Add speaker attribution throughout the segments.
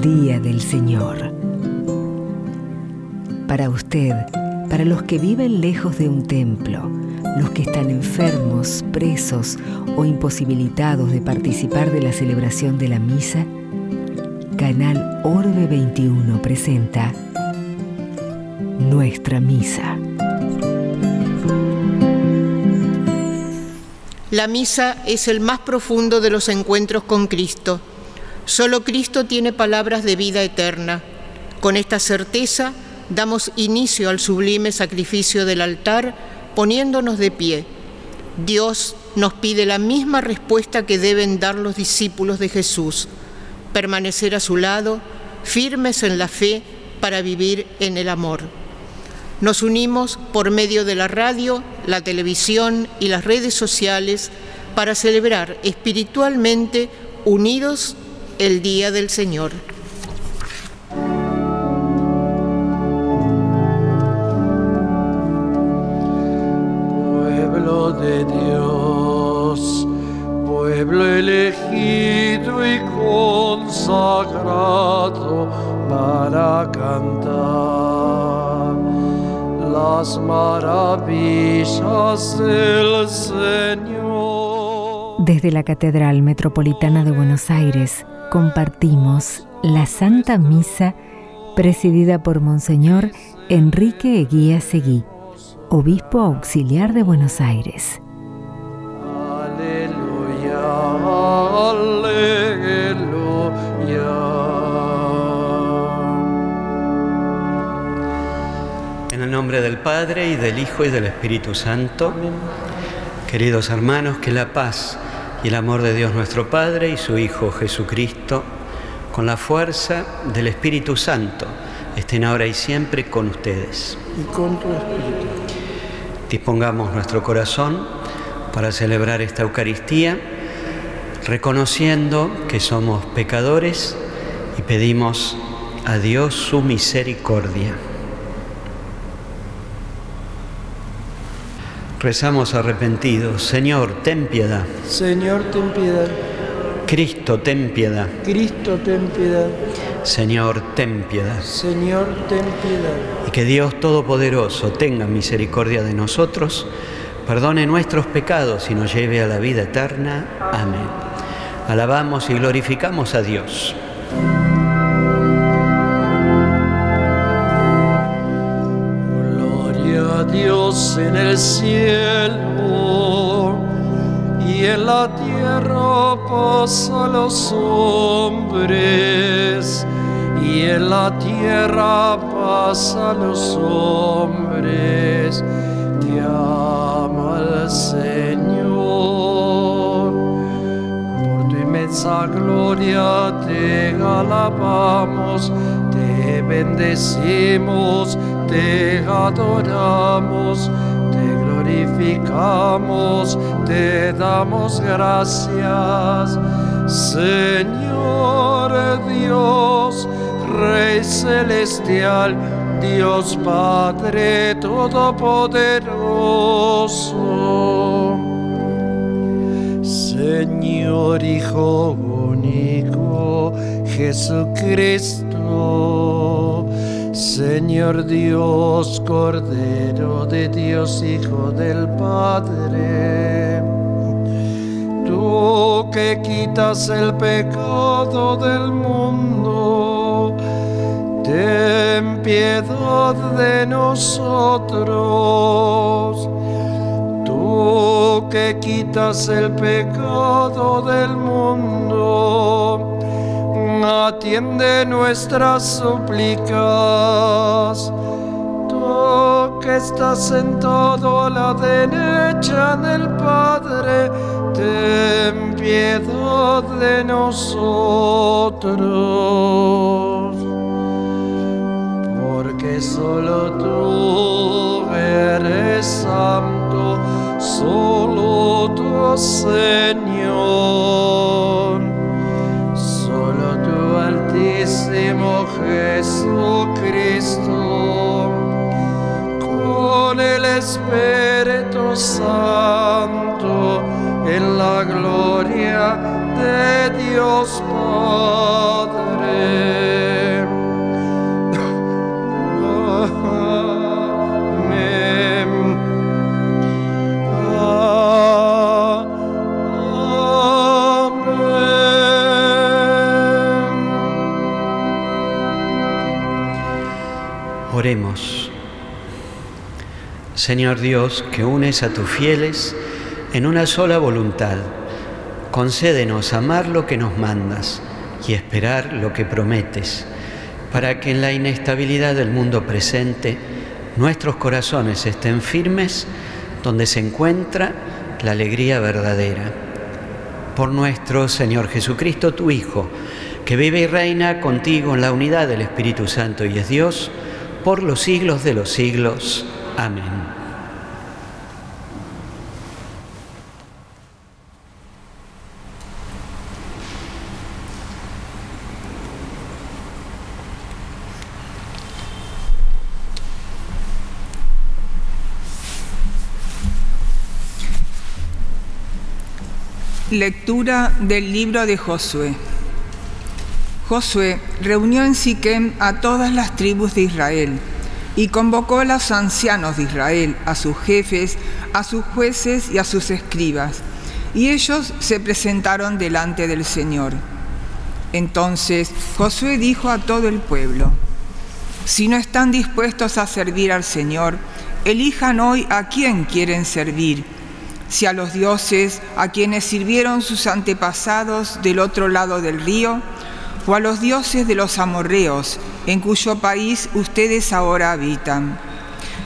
Speaker 1: día del Señor. Para usted, para los que viven lejos de un templo, los que están enfermos, presos o imposibilitados de participar de la celebración de la misa, Canal Orbe 21 presenta Nuestra Misa.
Speaker 2: La misa es el más profundo de los encuentros con Cristo. Solo Cristo tiene palabras de vida eterna. Con esta certeza damos inicio al sublime sacrificio del altar poniéndonos de pie. Dios nos pide la misma respuesta que deben dar los discípulos de Jesús, permanecer a su lado, firmes en la fe para vivir en el amor. Nos unimos por medio de la radio, la televisión y las redes sociales para celebrar espiritualmente unidos el Día del Señor.
Speaker 3: Pueblo de Dios, pueblo elegido y consagrado para cantar las maravillas del Señor.
Speaker 1: Desde la Catedral Metropolitana de Buenos Aires compartimos la Santa Misa presidida por Monseñor Enrique Eguía Seguí, obispo auxiliar de Buenos Aires.
Speaker 3: Aleluya, aleluya.
Speaker 4: En el nombre del Padre y del Hijo y del Espíritu Santo, queridos hermanos, que la paz y el amor de Dios nuestro Padre y su Hijo Jesucristo, con la fuerza del Espíritu Santo, estén ahora y siempre con ustedes.
Speaker 3: Y con tu espíritu.
Speaker 4: Dispongamos nuestro corazón para celebrar esta Eucaristía, reconociendo que somos pecadores y pedimos a Dios su misericordia. Rezamos arrepentidos, Señor, ten piedad.
Speaker 3: Señor, ten piedad.
Speaker 4: Cristo, ten piedad.
Speaker 3: Cristo, ten piedad.
Speaker 4: Señor, ten piedad.
Speaker 3: Señor, ten piedad.
Speaker 4: Y que Dios Todopoderoso tenga misericordia de nosotros, perdone nuestros pecados y nos lleve a la vida eterna. Amén. Alabamos y glorificamos a Dios.
Speaker 3: Dios en el cielo y en la tierra paz a los hombres y en la tierra paz a los hombres que ama al Señor. Por tu inmensa gloria te alabamos, te bendecimos, te adoramos, te glorificamos, te damos gracias. Señor Dios, Rey celestial, Dios Padre Todopoderoso. Señor Hijo único, Jesucristo. Señor Dios, Cordero de Dios, Hijo del Padre. Tú que quitas el pecado del mundo, ten piedad de nosotros. Tú que quitas el pecado del mundo, atiende nuestras súplicas. Tú que estás sentado a la derecha del Padre, ten piedad de nosotros. Porque solo tú eres santo, solo tú Señor. Altísimo Jesucristo, con el Espíritu Santo, en la gloria de Dios Padre.
Speaker 4: Señor Dios, que unes a tus fieles en una sola voluntad, concédenos amar lo que nos mandas y esperar lo que prometes, para que en la inestabilidad del mundo presente nuestros corazones estén firmes donde se encuentra la alegría verdadera. Por nuestro Señor Jesucristo, tu Hijo, que vive y reina contigo en la unidad del Espíritu Santo y es Dios, por los siglos de los siglos. Amén.
Speaker 5: Lectura del libro de Josué. Josué reunió en Siquem a todas las tribus de Israel y convocó a los ancianos de Israel, a sus jefes, a sus jueces y a sus escribas, y ellos se presentaron delante del Señor. Entonces Josué dijo a todo el pueblo, si no están dispuestos a servir al Señor, elijan hoy a quién quieren servir si a los dioses a quienes sirvieron sus antepasados del otro lado del río, o a los dioses de los amorreos, en cuyo país ustedes ahora habitan.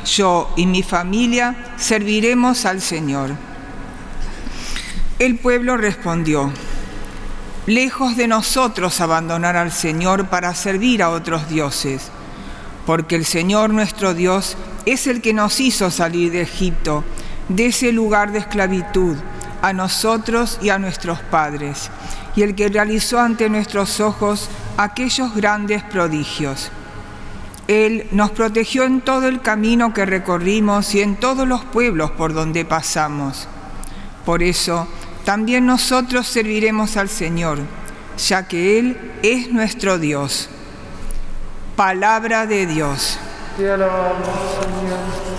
Speaker 5: Yo y mi familia serviremos al Señor. El pueblo respondió, lejos de nosotros abandonar al Señor para servir a otros dioses, porque el Señor nuestro Dios es el que nos hizo salir de Egipto de ese lugar de esclavitud a nosotros y a nuestros padres, y el que realizó ante nuestros ojos aquellos grandes prodigios. Él nos protegió en todo el camino que recorrimos y en todos los pueblos por donde pasamos. Por eso, también nosotros serviremos al Señor, ya que Él es nuestro Dios. Palabra de Dios.
Speaker 3: Te alabamos, Señor.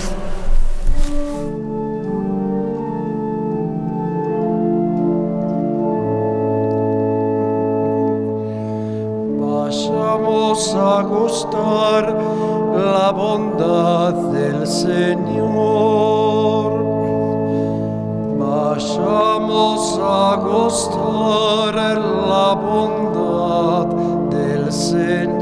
Speaker 3: Vayamos a gustar la bondad del Señor. Vayamos a gustar la bondad del Señor.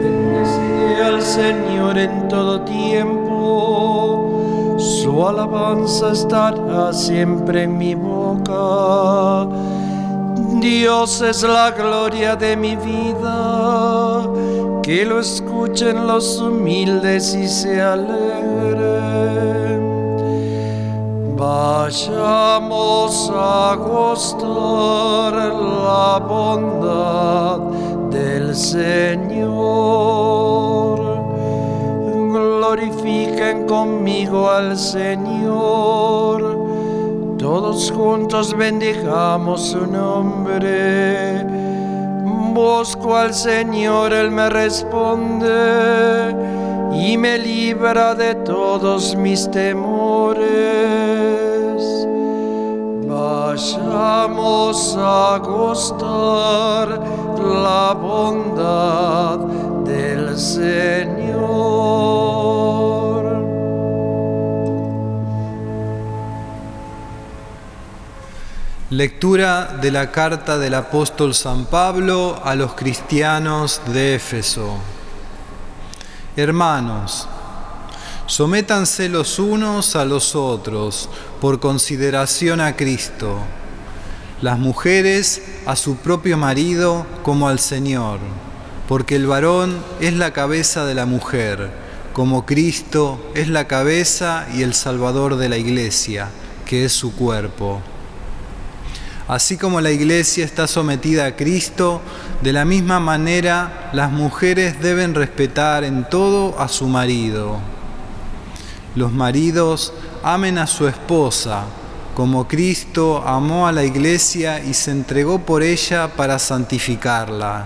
Speaker 3: Bendecí al Señor en todo tiempo. Su alabanza estará siempre en mi boca. Dios es la gloria de mi vida, que lo escuchen los humildes y se alegren. Vayamos a gustar la bondad del Señor. Glorifiquen conmigo al Señor todos juntos bendigamos su nombre. Busco al Señor, Él me responde y me libra de todos mis temores. Vayamos a gustar la bondad del Señor.
Speaker 6: Lectura de la carta del apóstol San Pablo a los cristianos de Éfeso. Hermanos, sométanse los unos a los otros por consideración a Cristo, las mujeres a su propio marido como al Señor, porque el varón es la cabeza de la mujer, como Cristo es la cabeza y el Salvador de la iglesia, que es su cuerpo. Así como la iglesia está sometida a Cristo, de la misma manera las mujeres deben respetar en todo a su marido. Los maridos amen a su esposa, como Cristo amó a la iglesia y se entregó por ella para santificarla.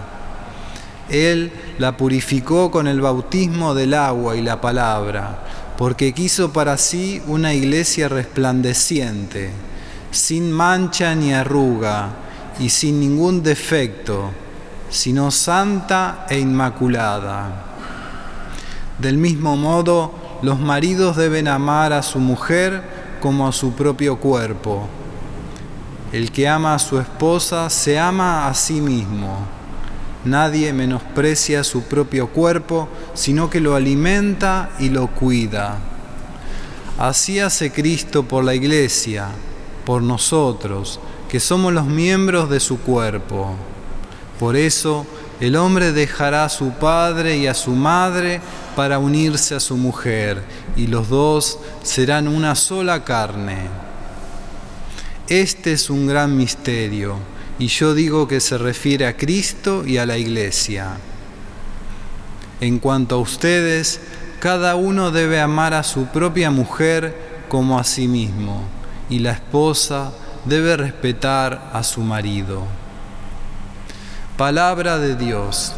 Speaker 6: Él la purificó con el bautismo del agua y la palabra, porque quiso para sí una iglesia resplandeciente sin mancha ni arruga y sin ningún defecto, sino santa e inmaculada. Del mismo modo, los maridos deben amar a su mujer como a su propio cuerpo. El que ama a su esposa se ama a sí mismo. Nadie menosprecia su propio cuerpo, sino que lo alimenta y lo cuida. Así hace Cristo por la iglesia por nosotros, que somos los miembros de su cuerpo. Por eso el hombre dejará a su padre y a su madre para unirse a su mujer, y los dos serán una sola carne. Este es un gran misterio, y yo digo que se refiere a Cristo y a la iglesia. En cuanto a ustedes, cada uno debe amar a su propia mujer como a sí mismo y la esposa debe respetar a su marido. Palabra de Dios.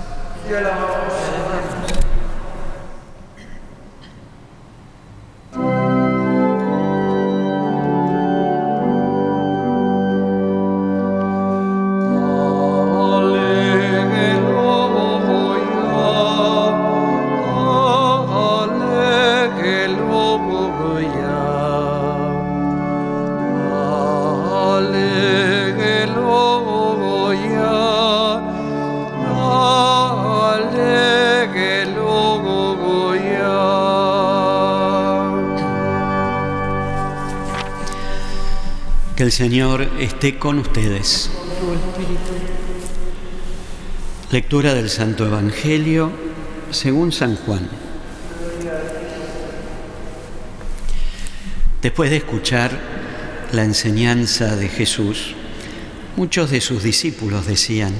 Speaker 4: Esté con ustedes. Lectura del Santo Evangelio según San Juan. Después de escuchar la enseñanza de Jesús, muchos de sus discípulos decían,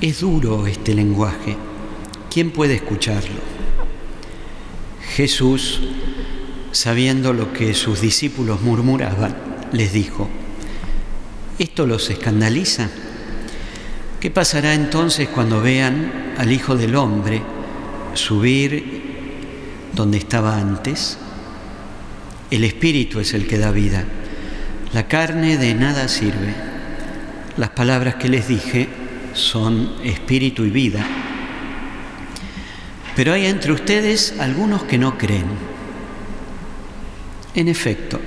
Speaker 4: es duro este lenguaje, ¿quién puede escucharlo? Jesús, sabiendo lo que sus discípulos murmuraban, les dijo, ¿esto los escandaliza? ¿Qué pasará entonces cuando vean al Hijo del Hombre subir donde estaba antes? El Espíritu es el que da vida. La carne de nada sirve. Las palabras que les dije son espíritu y vida. Pero hay entre ustedes algunos que no creen. En efecto,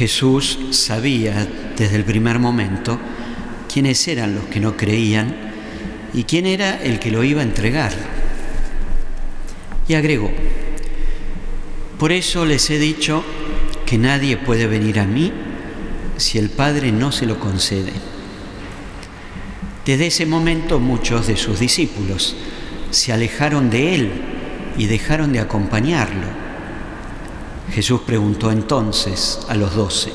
Speaker 4: Jesús sabía desde el primer momento quiénes eran los que no creían y quién era el que lo iba a entregar. Y agregó, por eso les he dicho que nadie puede venir a mí si el Padre no se lo concede. Desde ese momento muchos de sus discípulos se alejaron de él y dejaron de acompañarlo Jesús preguntó entonces a los doce,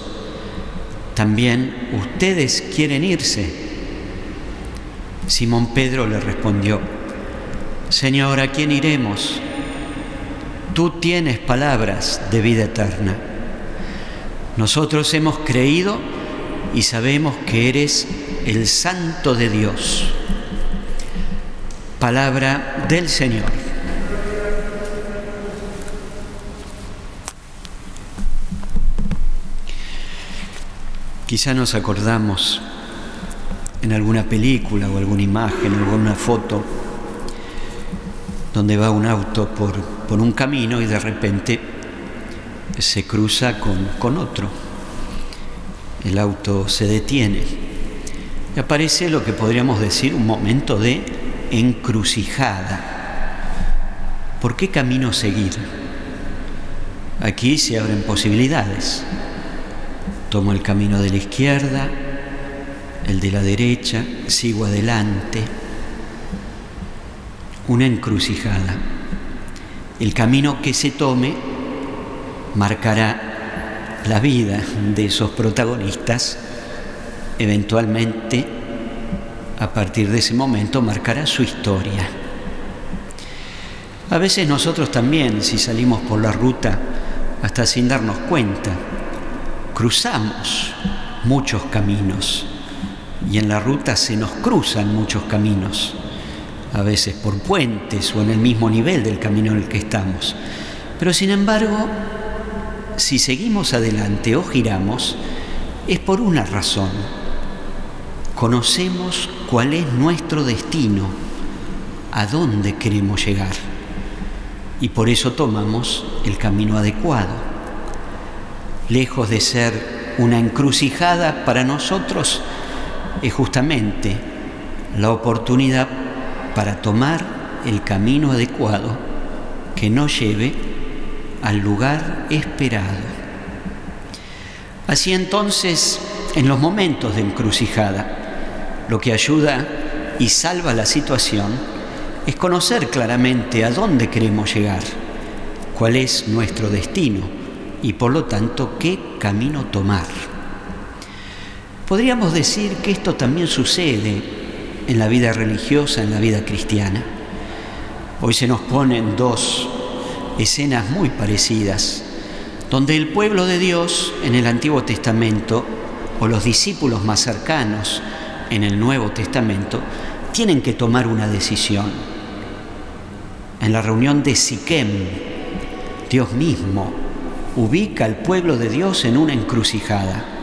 Speaker 4: ¿también ustedes quieren irse? Simón Pedro le respondió, Señor, ¿a quién iremos? Tú tienes palabras de vida eterna. Nosotros hemos creído y sabemos que eres el Santo de Dios. Palabra del Señor. Quizá nos acordamos en alguna película o alguna imagen o alguna foto donde va un auto por, por un camino y de repente se cruza con, con otro. El auto se detiene y aparece lo que podríamos decir un momento de encrucijada. ¿Por qué camino seguir? Aquí se abren posibilidades. Tomo el camino de la izquierda, el de la derecha, sigo adelante. Una encrucijada. El camino que se tome marcará la vida de esos protagonistas eventualmente, a partir de ese momento, marcará su historia. A veces nosotros también, si salimos por la ruta, hasta sin darnos cuenta, cruzamos muchos caminos y en la ruta se nos cruzan muchos caminos, a veces por puentes o en el mismo nivel del camino en el que estamos. Pero sin embargo, si seguimos adelante o giramos, es por una razón. Conocemos cuál es nuestro destino, a dónde queremos llegar. Y por eso tomamos el camino adecuado. Lejos de ser una encrucijada para nosotros, es justamente la oportunidad para tomar el camino adecuado que nos lleve al lugar esperado. Así entonces, en los momentos de encrucijada, lo que ayuda y salva la situación es conocer claramente a dónde queremos llegar, cuál es nuestro destino y por lo tanto qué camino tomar. Podríamos decir que esto también sucede en la vida religiosa, en la vida cristiana. Hoy se nos ponen dos escenas muy parecidas, donde el pueblo de Dios en el Antiguo Testamento o los discípulos más cercanos en el Nuevo Testamento tienen que tomar una decisión. En la reunión de Siquem, Dios mismo ubica al pueblo de Dios en una encrucijada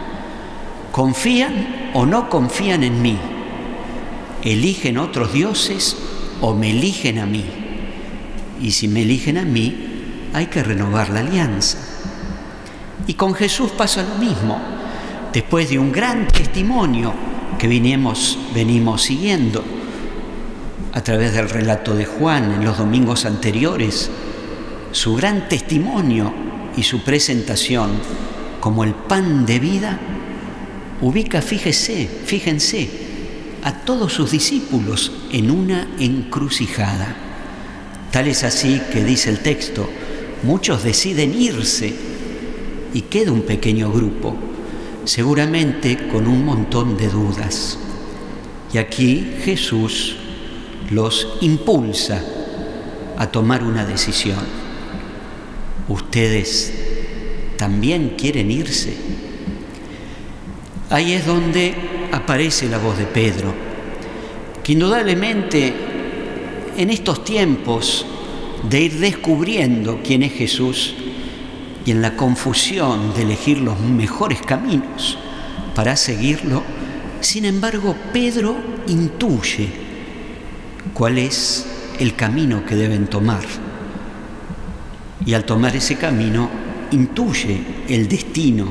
Speaker 4: ¿Confían o no confían en mí? ¿Eligen otros dioses o me eligen a mí? Y si me eligen a mí, hay que renovar la alianza. Y con Jesús pasa lo mismo. Después de un gran testimonio que venimos, venimos siguiendo a través del relato de Juan en los domingos anteriores, su gran testimonio y su presentación como el pan de vida ubica, fíjese, fíjense, a todos sus discípulos en una encrucijada. Tal es así que dice el texto, muchos deciden irse y queda un pequeño grupo, seguramente con un montón de dudas. Y aquí Jesús los impulsa a tomar una decisión. ¿Ustedes también quieren irse? Ahí es donde aparece la voz de Pedro, que indudablemente en estos tiempos de ir descubriendo quién es Jesús y en la confusión de elegir los mejores caminos para seguirlo, sin embargo Pedro intuye cuál es el camino que deben tomar. Y al tomar ese camino, intuye el destino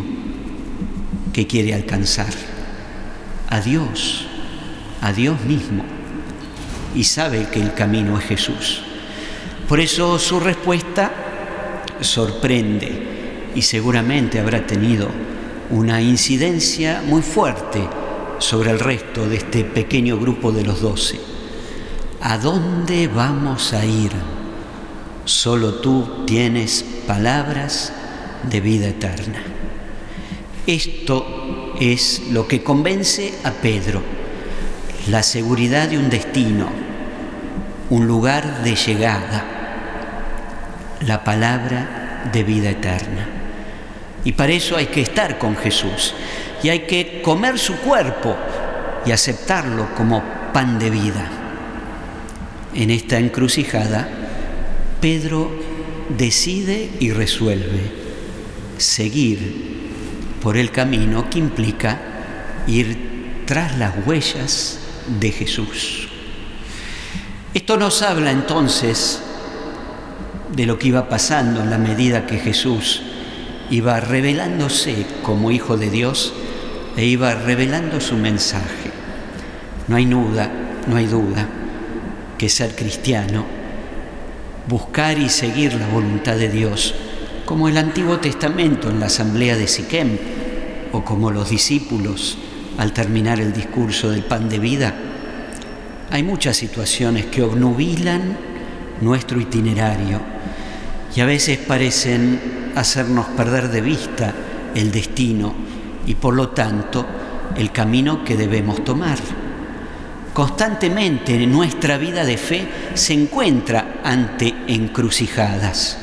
Speaker 4: que quiere alcanzar. A Dios, a Dios mismo. Y sabe que el camino es Jesús. Por eso su respuesta sorprende y seguramente habrá tenido una incidencia muy fuerte sobre el resto de este pequeño grupo de los doce. ¿A dónde vamos a ir? Solo tú tienes palabras de vida eterna. Esto es lo que convence a Pedro, la seguridad de un destino, un lugar de llegada, la palabra de vida eterna. Y para eso hay que estar con Jesús y hay que comer su cuerpo y aceptarlo como pan de vida. En esta encrucijada, Pedro decide y resuelve seguir por el camino que implica ir tras las huellas de Jesús. Esto nos habla entonces de lo que iba pasando en la medida que Jesús iba revelándose como Hijo de Dios e iba revelando su mensaje. No hay duda, no hay duda que ser cristiano, buscar y seguir la voluntad de Dios, como el Antiguo Testamento en la asamblea de Siquem, o como los discípulos al terminar el discurso del pan de vida. Hay muchas situaciones que obnubilan nuestro itinerario y a veces parecen hacernos perder de vista el destino y por lo tanto el camino que debemos tomar. Constantemente nuestra vida de fe se encuentra ante encrucijadas,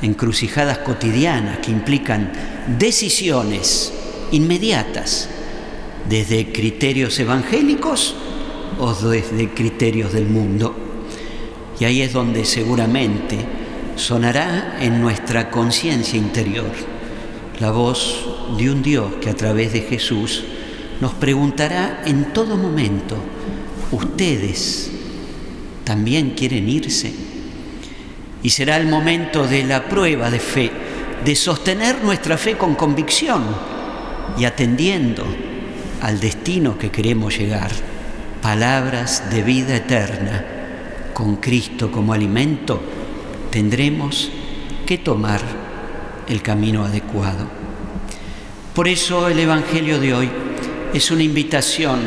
Speaker 4: encrucijadas cotidianas que implican decisiones inmediatas, desde criterios evangélicos o desde criterios del mundo. Y ahí es donde seguramente sonará en nuestra conciencia interior la voz de un Dios que a través de Jesús nos preguntará en todo momento, ¿ustedes también quieren irse? Y será el momento de la prueba de fe, de sostener nuestra fe con convicción y atendiendo al destino que queremos llegar, palabras de vida eterna, con Cristo como alimento, tendremos que tomar el camino adecuado. Por eso el Evangelio de hoy es una invitación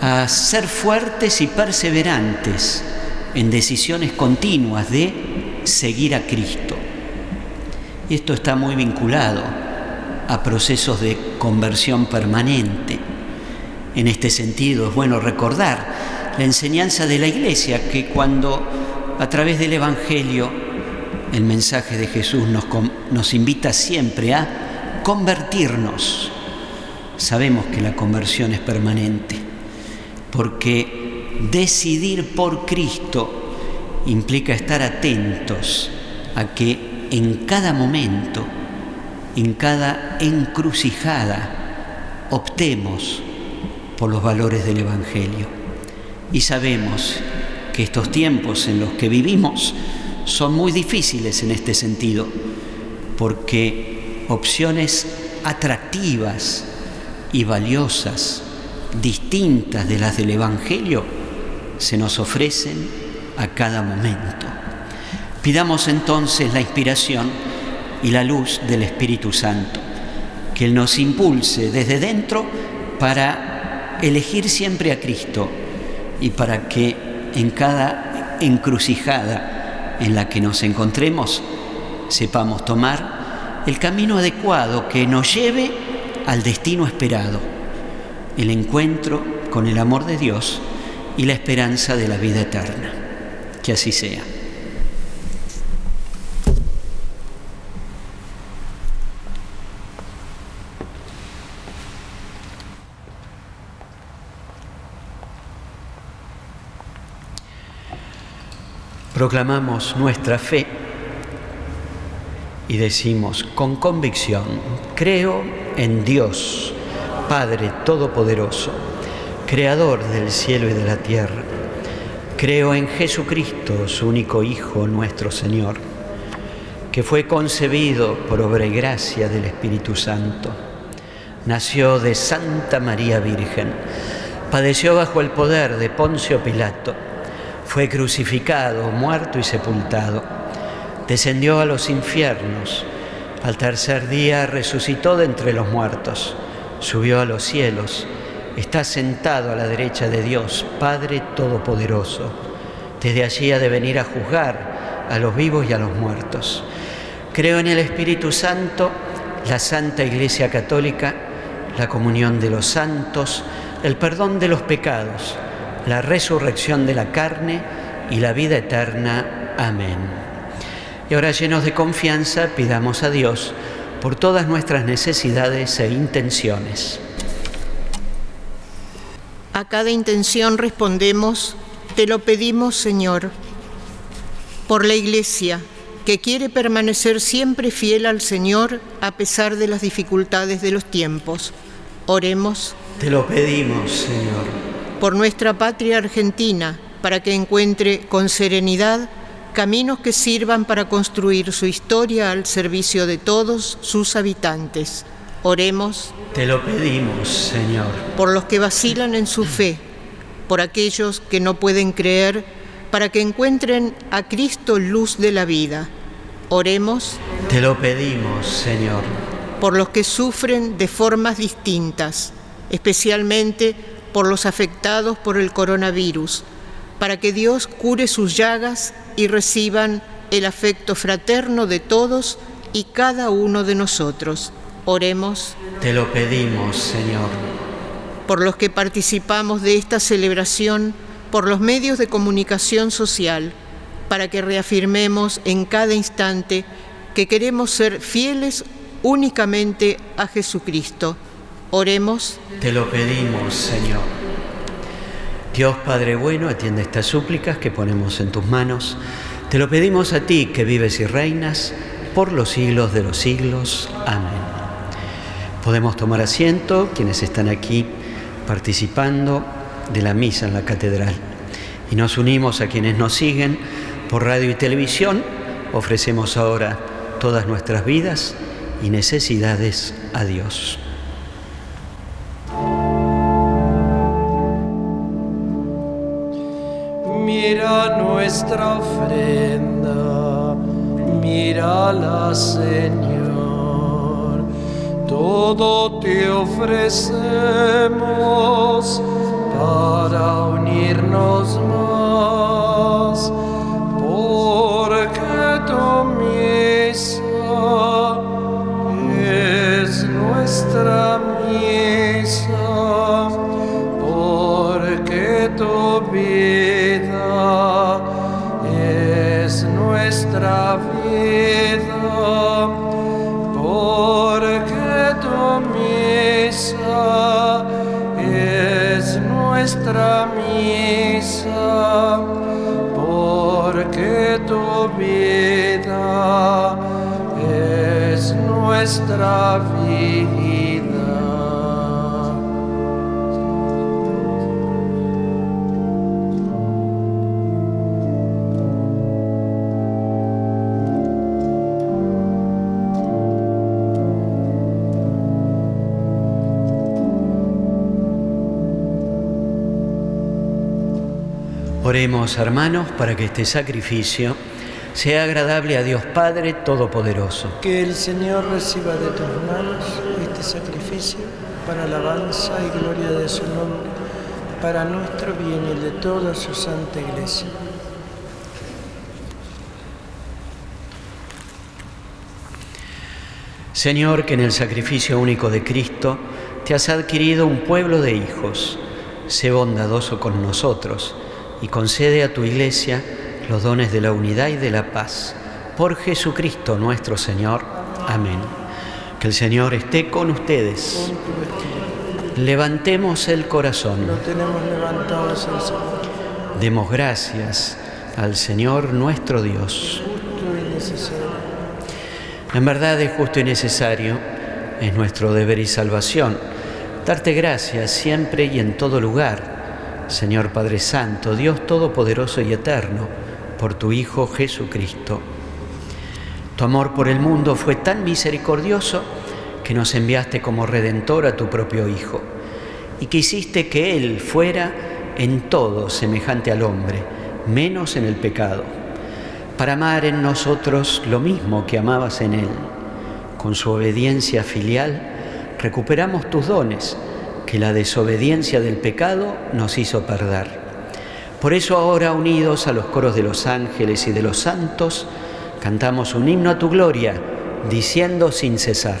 Speaker 4: a ser fuertes y perseverantes en decisiones continuas de seguir a Cristo. Y esto está muy vinculado a procesos de conversión permanente. En este sentido es bueno recordar la enseñanza de la Iglesia que cuando a través del Evangelio el mensaje de Jesús nos, nos invita siempre a convertirnos. Sabemos que la conversión es permanente, porque decidir por Cristo implica estar atentos a que en cada momento en cada encrucijada optemos por los valores del Evangelio. Y sabemos que estos tiempos en los que vivimos son muy difíciles en este sentido, porque opciones atractivas y valiosas, distintas de las del Evangelio, se nos ofrecen a cada momento. Pidamos entonces la inspiración y la luz del Espíritu Santo, que Él nos impulse desde dentro para elegir siempre a Cristo y para que en cada encrucijada en la que nos encontremos sepamos tomar el camino adecuado que nos lleve al destino esperado, el encuentro con el amor de Dios y la esperanza de la vida eterna. Que así sea. proclamamos nuestra fe y decimos con convicción, creo en Dios, Padre Todopoderoso, Creador del cielo y de la tierra. Creo en Jesucristo, su único Hijo, nuestro Señor, que fue concebido por obra y gracia del Espíritu Santo. Nació de Santa María Virgen, padeció bajo el poder de Poncio Pilato fue crucificado, muerto y sepultado. Descendió a los infiernos. Al tercer día resucitó de entre los muertos. Subió a los cielos. Está sentado a la derecha de Dios, Padre Todopoderoso. Desde allí ha de venir a juzgar a los vivos y a los muertos. Creo en el Espíritu Santo, la Santa Iglesia Católica, la comunión de los santos, el perdón de los pecados la resurrección de la carne y la vida eterna. Amén. Y ahora llenos de confianza pidamos a Dios por todas nuestras necesidades e intenciones.
Speaker 2: A cada intención respondemos, te lo pedimos Señor, por la Iglesia, que quiere permanecer siempre fiel al Señor a pesar de las dificultades de los tiempos. Oremos.
Speaker 4: Te lo pedimos, Señor
Speaker 2: por nuestra patria argentina, para que encuentre con serenidad caminos que sirvan para construir su historia al servicio de todos sus habitantes. Oremos.
Speaker 4: Te lo pedimos, Señor.
Speaker 2: Por los que vacilan en su fe, por aquellos que no pueden creer, para que encuentren a Cristo luz de la vida. Oremos.
Speaker 4: Te lo pedimos, Señor.
Speaker 2: Por los que sufren de formas distintas, especialmente por los afectados por el coronavirus, para que Dios cure sus llagas y reciban el afecto fraterno de todos y cada uno de nosotros. Oremos.
Speaker 4: Te lo pedimos, Señor.
Speaker 2: por los que participamos de esta celebración por los medios de comunicación social, para que reafirmemos en cada instante que queremos ser fieles únicamente a Jesucristo. Oremos.
Speaker 4: Te lo pedimos, Señor. Dios Padre bueno, atiende estas súplicas que ponemos en tus manos. Te lo pedimos a ti que vives y reinas por los siglos de los siglos. Amén. Podemos tomar asiento quienes están aquí participando de la misa en la catedral. Y nos unimos a quienes nos siguen por radio y televisión. Ofrecemos ahora todas nuestras vidas y necesidades a Dios.
Speaker 3: Mira nuestra ofrenda, mírala Señor, todo te ofrecemos para unirnos más, nuestra misa, porque tu vida es nuestra vida.
Speaker 4: Oremos, hermanos, para que este sacrificio sea agradable a Dios Padre Todopoderoso.
Speaker 3: Que el Señor reciba de tus manos este sacrificio para alabanza y gloria de su nombre, para nuestro bien y el de toda su santa iglesia.
Speaker 4: Señor, que en el sacrificio único de Cristo te has adquirido un pueblo de hijos. Sé bondadoso con nosotros y concede a tu iglesia los dones de la unidad y de la paz. Por Jesucristo nuestro Señor. Amén. Que el Señor esté con ustedes. Levantemos el corazón.
Speaker 3: Lo tenemos levantado el
Speaker 4: Demos gracias al Señor nuestro Dios.
Speaker 3: justo y necesario.
Speaker 4: En verdad es justo y necesario, es nuestro deber y salvación, darte gracias siempre y en todo lugar, Señor Padre Santo, Dios Todopoderoso y Eterno, por tu Hijo Jesucristo. Tu amor por el mundo fue tan misericordioso que nos enviaste como redentor a tu propio Hijo y que hiciste que Él fuera en todo semejante al hombre, menos en el pecado para amar en nosotros lo mismo que amabas en Él. Con su obediencia filial recuperamos tus dones que la desobediencia del pecado nos hizo perder. Por eso ahora, unidos a los coros de los ángeles y de los santos, cantamos un himno a tu gloria, diciendo sin cesar.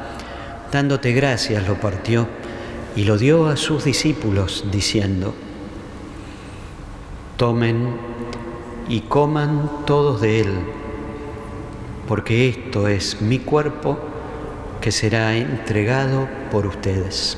Speaker 4: dándote gracias lo partió y lo dio a sus discípulos, diciendo, tomen y coman todos de él, porque esto es mi cuerpo que será entregado por ustedes.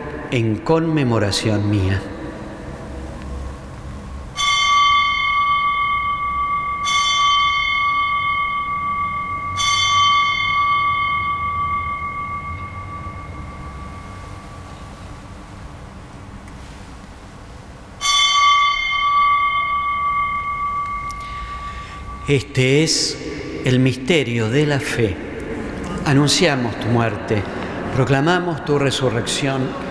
Speaker 4: en conmemoración mía. Este es el misterio de la fe. Anunciamos tu muerte, proclamamos tu resurrección.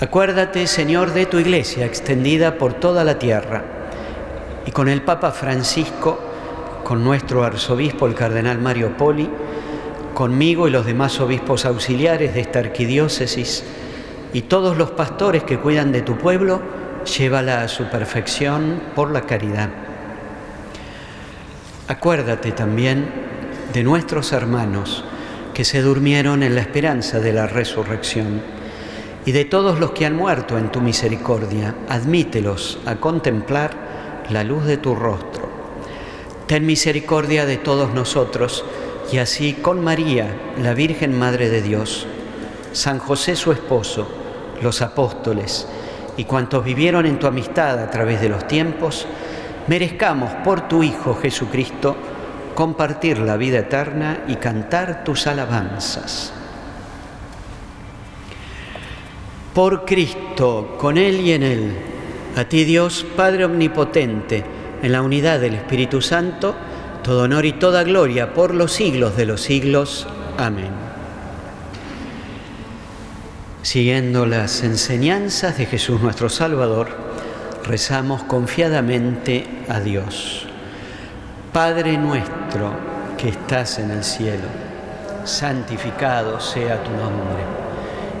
Speaker 4: Acuérdate, Señor, de tu iglesia extendida por toda la tierra y con el Papa Francisco, con nuestro arzobispo el cardenal Mario Poli, conmigo y los demás obispos auxiliares de esta arquidiócesis y todos los pastores que cuidan de tu pueblo, llévala a su perfección por la caridad. Acuérdate también de nuestros hermanos que se durmieron en la esperanza de la resurrección y de todos los que han muerto en tu misericordia. Admítelos a contemplar la luz de tu rostro. Ten misericordia de todos nosotros y así con María, la Virgen Madre de Dios, San José su esposo, los apóstoles y cuantos vivieron en tu amistad a través de los tiempos, merezcamos por tu Hijo Jesucristo compartir la vida eterna y cantar tus alabanzas. Por Cristo, con Él y en Él, a ti Dios, Padre Omnipotente, en la unidad del Espíritu Santo, todo honor y toda gloria por los siglos de los siglos. Amén. Siguiendo las enseñanzas de Jesús nuestro Salvador, rezamos confiadamente a Dios. Padre nuestro que estás en el cielo, santificado sea tu nombre.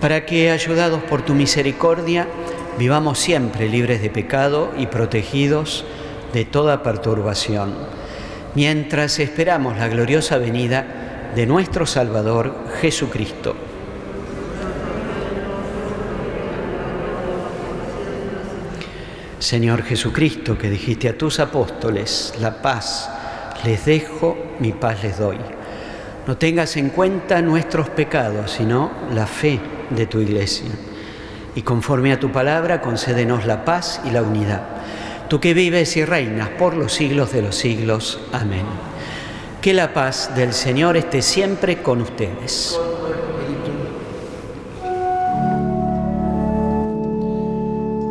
Speaker 4: para que, ayudados por tu misericordia, vivamos siempre libres de pecado y protegidos de toda perturbación, mientras esperamos la gloriosa venida de nuestro Salvador Jesucristo Señor Jesucristo, que dijiste a tus apóstoles, la paz les dejo, mi paz les doy. No tengas en cuenta nuestros pecados, sino la fe de tu iglesia. Y conforme a tu palabra, concédenos la paz y la unidad. Tú que vives y reinas por los siglos de los siglos. Amén. Que la paz del Señor esté siempre con ustedes.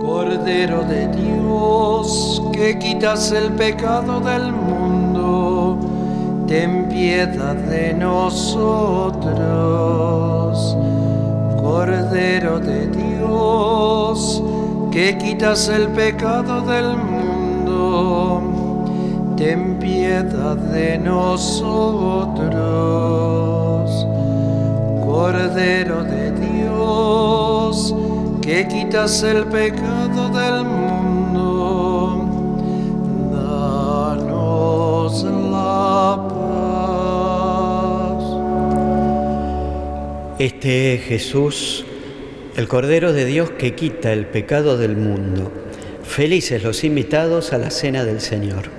Speaker 3: Cordero de Dios, que quitas el pecado del mundo, ten piedad de nosotros. Cordero de Dios, que quitas el pecado del mundo, ten piedad de nosotros. Cordero de Dios, que quitas el pecado del mundo, danos la
Speaker 4: paz. Este es Jesús, el Cordero de Dios que quita el pecado del mundo.
Speaker 3: Felices los invitados a la cena del Señor.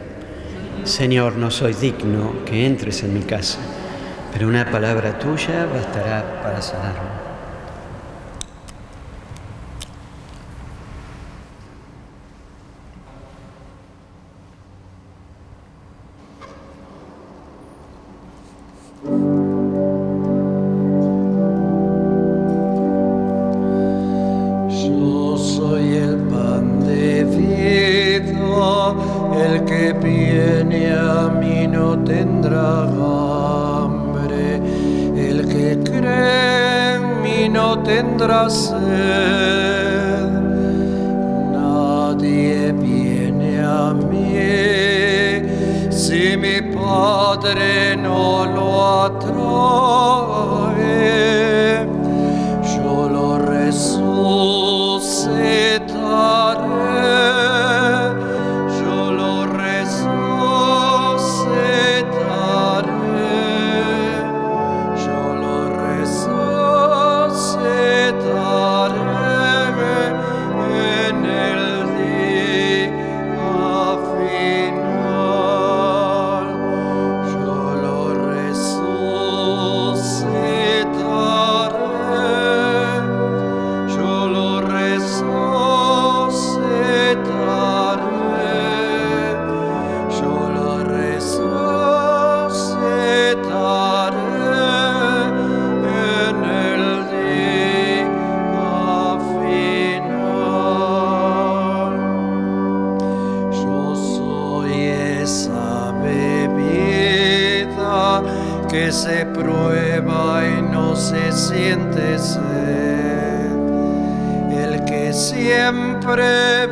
Speaker 3: Señor, no soy digno que entres en mi casa, pero una palabra tuya bastará para sanarme. Padre, no lo atrae.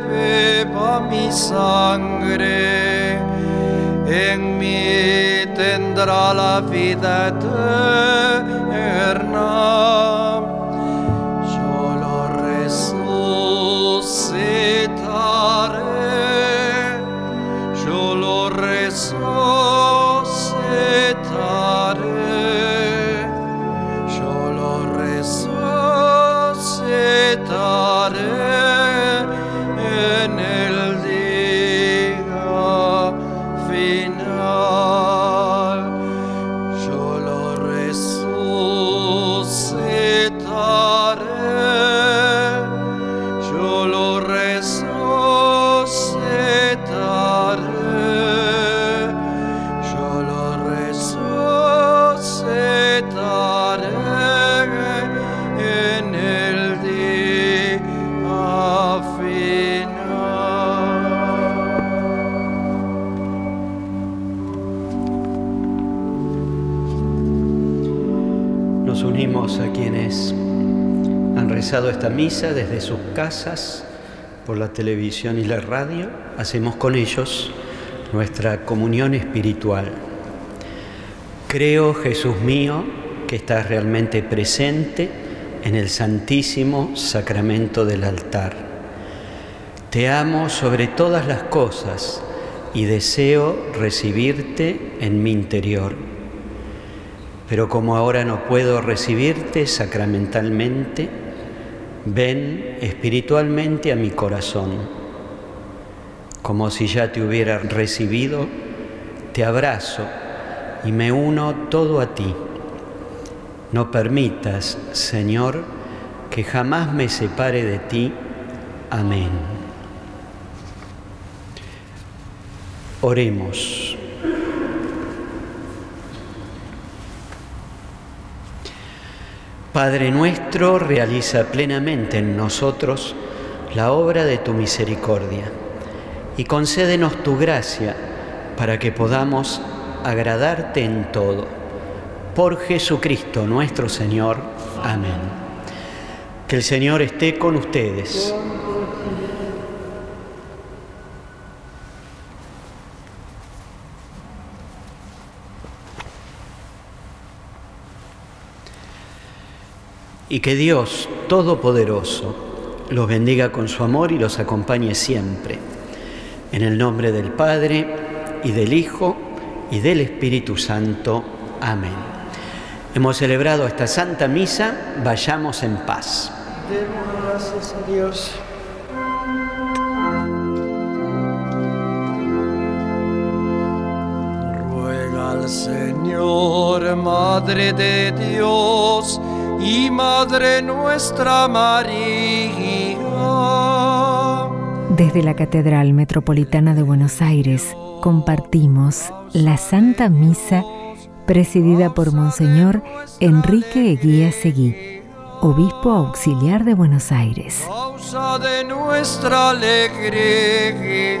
Speaker 3: beba mi sangre, en mí tendrá la vida eterna. Misa desde sus casas, por la televisión y la radio, hacemos con ellos nuestra comunión espiritual. Creo, Jesús mío, que estás realmente presente en el santísimo sacramento del altar. Te amo sobre todas las cosas y deseo recibirte en mi interior. Pero como ahora no puedo recibirte sacramentalmente, Ven espiritualmente a mi corazón, como si ya te hubiera recibido, te abrazo y me uno todo a ti. No permitas, Señor, que jamás me separe de ti. Amén. Oremos. Padre nuestro, realiza plenamente en nosotros la obra de tu misericordia y concédenos tu gracia para que podamos agradarte en todo. Por Jesucristo nuestro Señor. Amén. Que el Señor esté con ustedes. y que Dios Todopoderoso los bendiga con su amor y los acompañe siempre. En el nombre del Padre y del Hijo y del Espíritu Santo. Amén. Hemos celebrado esta Santa Misa, vayamos en paz.
Speaker 7: Demos gracias a Dios.
Speaker 3: Ruega al Señor, Madre de Dios y Madre nuestra María.
Speaker 1: Desde la Catedral Metropolitana de Buenos Aires compartimos la Santa Misa presidida por Monseñor Enrique Eguía Seguí, obispo auxiliar de Buenos Aires.
Speaker 3: Causa de nuestra alegría.